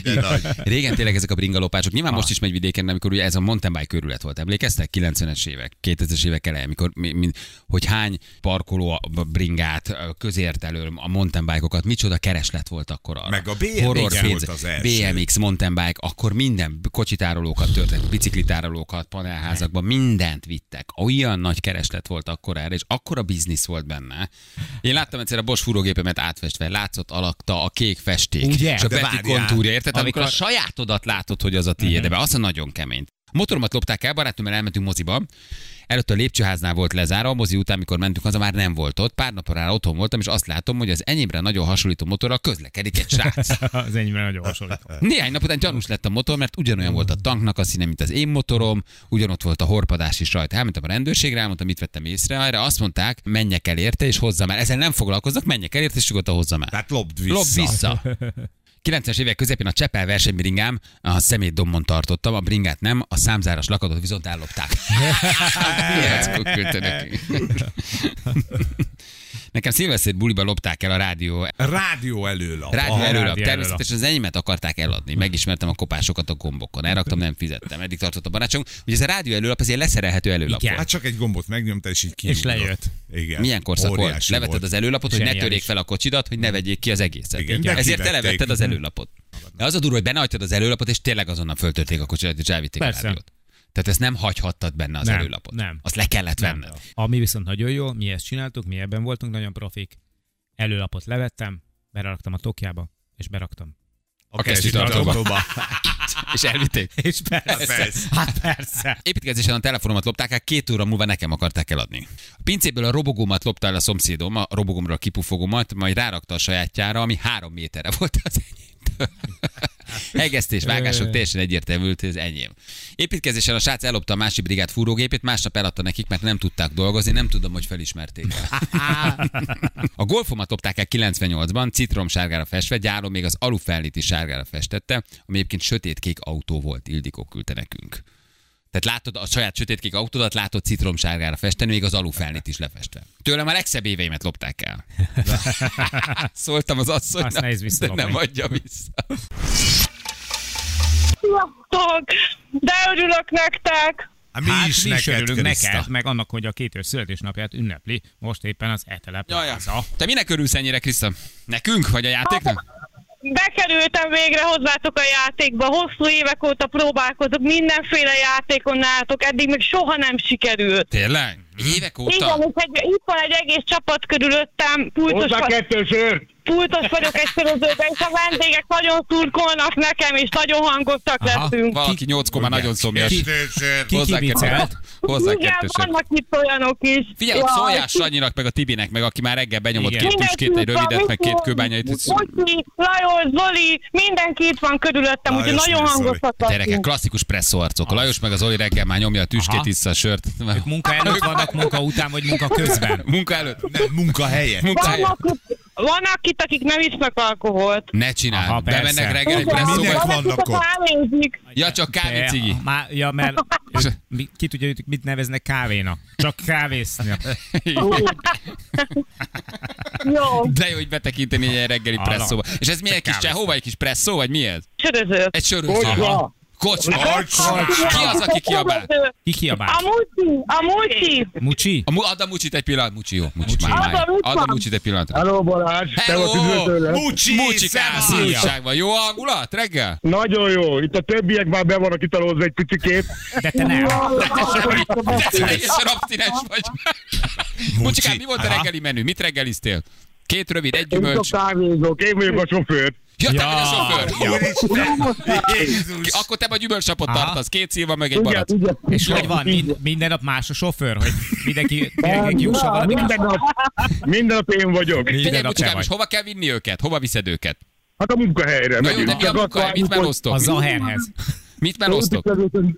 Régen tényleg ezek a bringalopások. Nyilván most is megy vidéken, amikor ugye ez a mountain bike körület volt. Emlékeztek? 90-es évek, 2000-es évek eleje, amikor, mi, mi, hogy hány parkoló a bringát, a közért elől, a mountain bike-okat, micsoda kereslet volt akkor arra. Meg a BMX Horror volt az első. BMX, mountain bike, akkor minden kocsitárolókat törtek, biciklitárolókat, panelházakban, mindent vittek. Olyan nagy kereslet volt akkor erre, és akkora biznisz volt benne. Én láttam egyszer a Bosch fúrógépemet átfestve, látszott alakta a kék festék. Ugye? És a várjál. kontúrja, érted? Amikor, Amikor- a sajátodat látod, hogy az a tiéd, de az a nagyon kemény. A motoromat lopták el, barátommal elmentünk moziba. Előtte a lépcsőháznál volt lezárva, a mozi után, mikor mentünk haza, már nem volt ott. Pár napra rá otthon voltam, és azt látom, hogy az enyémre nagyon hasonlító motorral közlekedik egy srác. Az enyémre nagyon hasonlító. Néhány nap után gyanús lett a motor, mert ugyanolyan volt a tanknak a színe, mint az én motorom, ugyanott volt a horpadás is rajta. Elmentem a rendőrségre, elmondtam, mit vettem észre, erre azt mondták, menjek el érte és hozzam el. Ezzel nem foglalkoznak, menjek el érte és nyugodtan hozzam el. Tehát lopd vissza. Lop vissza. 90-es évek közepén a Csepel versenybringám a szemétdombon tartottam, a bringát nem, a számzáras lakatot viszont ellopták. Neki. Nekem szilveszter buliba lopták el a rádió Rádió előlap. Rádió Aha. előlap. rádió Természetesen az enyémet akarták eladni. Megismertem a kopásokat a gombokon. Elraktam, nem fizettem. Eddig tartott a barácsom. Ugye ez a rádió előlap, ez egy leszerelhető előlap Igen. Hát csak egy gombot megnyomtál, és így kiugrott. lejött. Igen. Milyen korszak volt? Óriási Levetted volt. az előlapot, hogy ne törjék fel a kocsidat, hogy ne vegyék ki az egészet. Igen, de Ezért te kivették. levetted az előlapot. De az a durva, hogy benne hagytad az előlapot, és tényleg azonnal föltörték a kocsidat, és elvitték a Persze. rádiót. Tehát ezt nem hagyhattad benne az Nem, előlapot. nem. Azt le kellett Nem. venned. Ami viszont nagyon jó, mi ezt csináltuk, mi ebben voltunk nagyon profik. Előlapot levettem, beraktam a tokjába, és beraktam. A kesztyűtartóba. És elvitték. És persze. persze. Hát persze. Építkezésen a telefonomat lopták el, két óra múlva nekem akarták eladni. A pincéből a robogómat lopta el a szomszédom, a robogomra a kipufogómat, majd rárakta a sajátjára, ami három méterre volt az enyémtől. Hegesztés, vágások, teljesen egyértelmű, hogy ez enyém. Építkezésen a srác ellopta a másik brigád fúrógépét, másnap eladta nekik, mert nem tudták dolgozni, nem tudom, hogy felismerték el. A golfomat lopták el 98-ban, citromsárgára festve, gyáron még az alufelnit is sárgára festette, ami egyébként sötétkék autó volt, Ildikó küldte nekünk. Tehát látod a saját sötétkék autódat, látod citromsárgára festeni, még az alufelnit is lefestve. Tőlem a legszebb éveimet lopták el. Szóltam az asszonynak, Azt de nem adja vissza. Sziasztok! De örülök nektek! Hát mi Hát is mi is neked, örülünk Krista. neked, meg annak, hogy a két születésnapját ünnepli most éppen az Etelep. Te minek örülsz ennyire, Kriszta? Nekünk, vagy a játéknak? Bekerültem végre hozzátok a játékba, hosszú évek óta próbálkozok, mindenféle játékon nálatok, eddig még soha nem sikerült. Tényleg? Évek óta? Igen, és egy, itt van egy egész csapat körülöttem, pultos, Hozzá kettő sört! Pultos vagyok egy sörözőben, és a vendégek nagyon szurkolnak nekem, és nagyon hangosak Aha. leszünk. Valaki nyolckor már nagyon szomjas. Kettősör. Ki Hozzá kettősör. Hozzá Igen, vannak itt olyanok is. Figyelj, Jaj, szóljál Sanyinak, meg a Tibinek, meg aki már reggel benyomott Igen. két tüskét, egy rövidet, meg két kőbányait. Bocsi, Lajos, Zoli, mindenki itt van körülöttem, úgyhogy nagyon Zoli. hangosak Gyerekek, klasszikus presszó arcok. A Lajos meg az Oli reggel már nyomja a tüskét, vissza a sört. Ők munka előtt vannak, munka után, vagy munka közben. Munka előtt? Nem, munka helyett. Munka helyett. Itt- akik nem isznak alkoholt. Ne Aha, csináld. persze. Bemennek reggel egy presszóba. Vannak, ott? kávézik. Ja, csak kávé cigi. Má, ja, mert mi, ki tudja, hogy mit neveznek kávénak. Csak kávészni. Jó, De jó, hogy betekinteni egy ilyen reggeli presszóba. És ez milyen kis csehó, vagy egy kis presszó, vagy mi ez? söröző. Egy söröző. Kocsma! Ki az, aki kiabál? Ki kiabál? A muci, a muci. Mucsi? A mu- add a mucsit egy pillanat, Mucsi, jó. Mucsi, már, a már. mucsit. Add a mucsit egy pillanatra. Hello Balázs, Hello! Mucsi, Mucsi, van. Jó a hangulat reggel? Nagyon jó, itt a többiek már be vannak italózva egy picikét. De te nem. Te teljesen abszinens vagy. Mucsikám, mi volt a reggeli menü? Mit reggeliztél? Két rövid, egy Én csak gyümölcs. kávézok, én vagyok a sofőr. Ja, te vagy a sofőr. Úristen! Jézus! Akkor te a gyümölcsapot Aha. tartasz, két szilva, meg egy igen. És hogy van? Mind, minden nap más a sofőr? Hogy mindenki, mindenki jusson valami? minden nap, minden nap én vagyok. Minden nap te vagy. hova kell vinni őket? Hova viszed őket? Hát a munkahelyre Na jó, de mi a munkahely? Mit melóztok? A Zaherhez. Mit melóztok?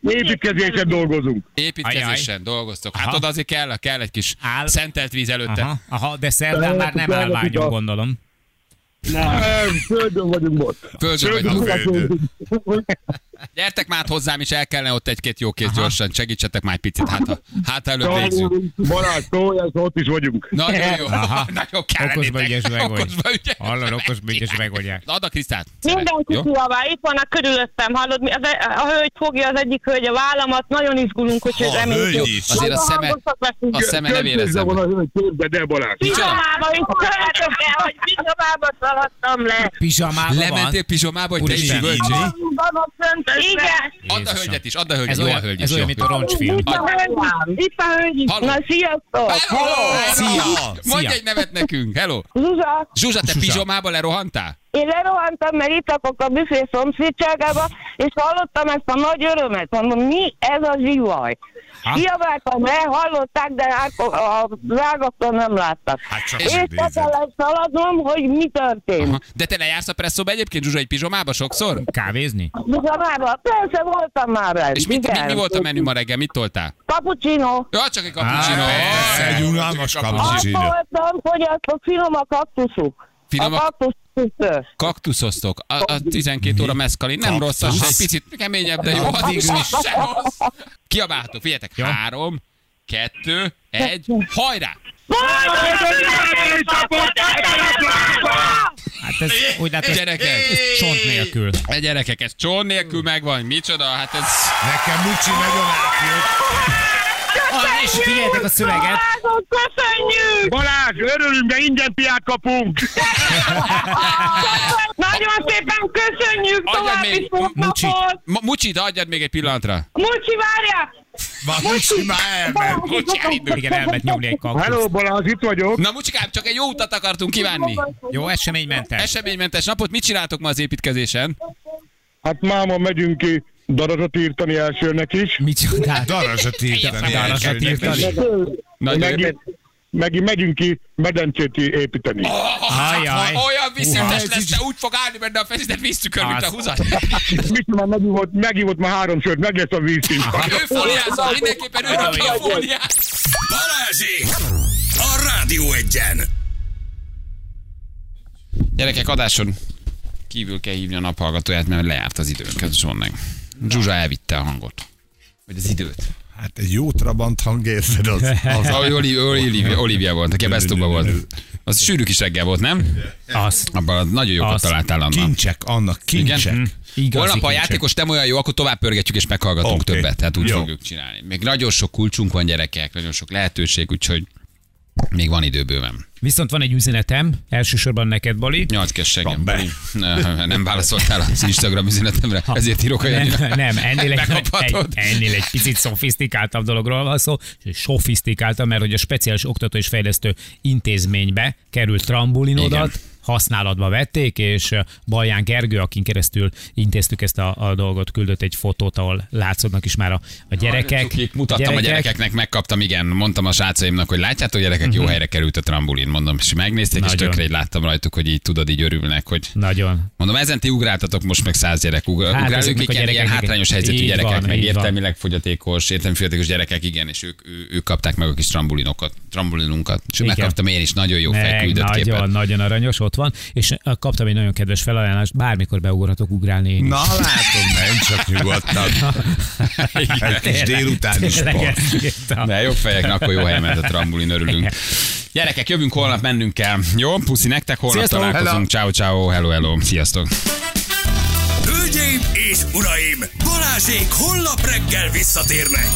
építkezésen- dolgozunk. Építkezésen dolgoztok. Hát Aha. oda azért kell, kell egy kis Áll- szentelt víz előtte. Aha, aha, de szerdán már nem állványom, gondolom. Nem, földön vagyunk most. Földön Földön földön. Gyertek már hozzám, és el kellene ott egy-két jó kéz gyorsan. Segítsetek már egy picit, hát, ha- hát előbb végzünk. Szólj, ez ott is vagyunk. Nagyon jó, Aha. nagyon kell Okosba ügyes meg vagy. Hallod, okosba ügyes meg vagy. Na, Add a Krisztát. Mindenki kiabál, itt vannak körülöttem, hallod? Mi- Az, a hölgy fogja az egyik hölgy a vállamat, nagyon izgulunk, hogy Ha, ez is. Azért a szeme, a szeme nem érezzem. van képzeld el, Balázs. Pijamába is követök el, hogy pijamába szaladtam le. Pizsamában van. Lementél pizsomába, hogy te is üvöltsé? Van a föntösbe. Igen. Add a hölgyet is, add a hölgyet, Ez jó a olyan, hölgy ez is. olyan, jó. mint a roncsfilm. Itt a hölgy. Itt a hölgy. Na, sziasztok. Szia! Mondj Szia. egy nevet nekünk, hello! Zsuzsa, Zsuzsa, te Zsuzsa. pizsomába lerohantál? Én lerohantam, mert itt lakok a büfé szomszédságába, és hallottam ezt a nagy örömet. Mondom, mi ez a zsivaj? Kiabáltam le, hallották, de hát a rágaktól nem láttak. Hát csak és nézed. kellett szaladnom, hogy mi történt. Aha. De te lejársz a presszóba egyébként, Zsuzsa, egy pizsomába sokszor? Kávézni? Zsuzsába, persze voltam már rá. És mit, mi, mi volt a menü ma reggel? Mit toltál? Cappuccino. Ja, csak egy cappuccino. Á, Egy unalmas Azt cappuccino. voltam, hogy azt a finom a kaktuszuk. Finom a a- kaktusz Kaktuszosztok. A, a 12 óra meszkalin. Nem rossz, az egy picit keményebb, de jó. Az is se rossz. Kiabálhatok, figyeljetek. Három, kettő, egy, hajrá! Hát ez úgy lát, ez, Gyerekek. ez csont nélkül. E gyerekek, ez csón nélkül megvan. Micsoda? Hát ez... Nekem Mucsi nagyon átjött. Ah, és figyeljetek a szöveget. Vágod, köszönjük! Balázs, örülünk, de ingyen piát kapunk. Nagyon szépen köszönjük, Adjad még, Mucsi. Mucsit, adjad még egy pillanatra. Mucsi, várjál! Már Mucsi már elment. Mucsi elindul. Igen, elment nyomni egy kaktuszt. Hello, Balázs, itt vagyok. Na Mucsikám, csak egy jó utat akartunk kívánni. Jó, eseménymentes. Eseménymentes napot. Mit csináltok ma az építkezésen? Hát máma megyünk ki darazsat írtani elsőnek is. Mit csinál? Darazsat írtani. Darazsat írtani. Nagyon Meg, meg megyünk ki medencét építeni. Ajaj. Ha olyan viszontes Uha. lesz, te úgy fog állni benne a feszített víztükör, mint a húzat. Mit már megívott, megívott már három sört, meg lesz a vízszint. Ő fóliázza, mindenképpen ő rakja a fóliát. Balázsék! A Rádió egyen! Gyerekek, adáson kívül kell hívni a naphallgatóját, mert lejárt az időnk, ez Zsonnek. Zsuzsa elvitte a hangot. Vagy az időt. Hát egy jó trabant hang érzed az. az Az Olivia, Olivia, Olivia volt, aki a Best of-ba volt. Az sűrű kis reggel volt, nem? Az. Abban nagyon jókat Az. találtál annak. kincsek, annak kincsek. Igen? Igazi Holnap a kincsek. játékos nem olyan jó, akkor tovább pörgetjük és meghallgatunk Oké. többet. Tehát úgy Jó. fogjuk csinálni. Még nagyon sok kulcsunk van gyerekek, nagyon sok lehetőség, úgyhogy még van idő bőven. Viszont van egy üzenetem, elsősorban neked, Bali. Nyolc kességem. Ne, Nem válaszoltál az Instagram üzenetemre, ezért írok a Nem, nem ennél, egy, egy, ennél egy picit szofisztikáltabb dologról van szó, és sofisztikáltabb, mert hogy a speciális oktató és fejlesztő intézménybe került trambulinodat, Igen. használatba vették, és uh, Balján Gergő, akin keresztül intéztük ezt a, a dolgot, küldött egy fotót, ahol látszódnak is már a, a gyerekek. Cukik, mutattam a gyerekeknek, megkaptam, igen, mondtam a srácaimnak, hogy látjátok, gyerekek, jó helyre került a trambulin, mondom, és megnézték, és. Nagyon. tökre így láttam rajtuk, hogy így tudod, így örülnek, hogy Nagyon. Mondom, ezen ti ugráltatok most meg száz gyerek. Ugr- Hát, ugrálunk, ezeknek a igen, ilyen gyerekeknek- hátrányos helyzetű így gyerekek, van, meg így van. értelmileg fogyatékos, értelmi fogyatékos gyerekek, igen, és ők, ő, ők kapták meg a kis trambulinunkat, trambulinunkat. És Igen. megkaptam én is nagyon jó felküldött nagyon, képet. nagyon aranyos, ott van, és kaptam egy nagyon kedves felajánlást, bármikor beugorhatok ugrálni én is. Na látom, nem csak nyugodtan. Egy kis sport. ezt írtam. De jobb fejek, akkor jó helyen ment a trambulin, örülünk. Gyerekek, jövünk holnap, mennünk kell. Jó, puszi nektek, holnap Sziasztok! találkozunk. Ciao, ciao, hello, hello. Sziasztok. Hölgyeim és uraim, Balázsék holnap reggel visszatérnek.